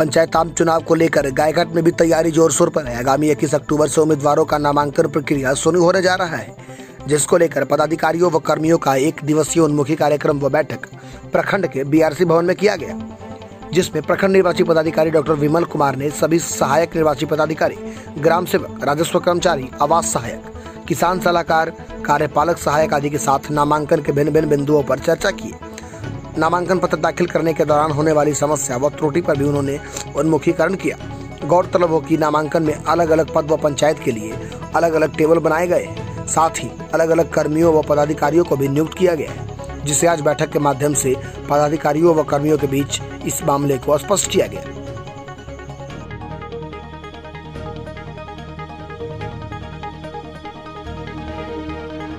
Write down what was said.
पंचायत आम चुनाव को लेकर गायघाट में भी तैयारी ज़ोर शोर पर है। आगामी इक्कीस अक्टूबर से उम्मीदवारों का नामांकन प्रक्रिया शुरू होने जा रहा है, जिसको लेकर पदाधिकारियों व कर्मियों का एक दिवसीय उन्मुखी कार्यक्रम व बैठक प्रखंड के बीआरसी भवन में किया गया, जिसमें प्रखंड निर्वाची पदाधिकारी डॉक्टर विमल कुमार ने सभी सहायक निर्वाची पदाधिकारी, ग्राम सेवक, राजस्व कर्मचारी, आवास सहायक, किसान सलाहकार, कार्यपालक सहायक आदि के साथ नामांकन के भिन्न भिन्न बिंदुओं पर चर्चा की। नामांकन पत्र दाखिल करने के दौरान होने वाली समस्या व त्रुटि पर भी उन्होंने उन्मुखीकरण किया। गौरतलब हो कि नामांकन में अलग अलग पद व पंचायत के लिए अलग अलग टेबल बनाए गए। साथ ही अलग अलग कर्मियों व पदाधिकारियों को भी नियुक्त किया गया है, जिसे आज बैठक के माध्यम से पदाधिकारियों व कर्मियों के बीच इस मामले को स्पष्ट किया गया।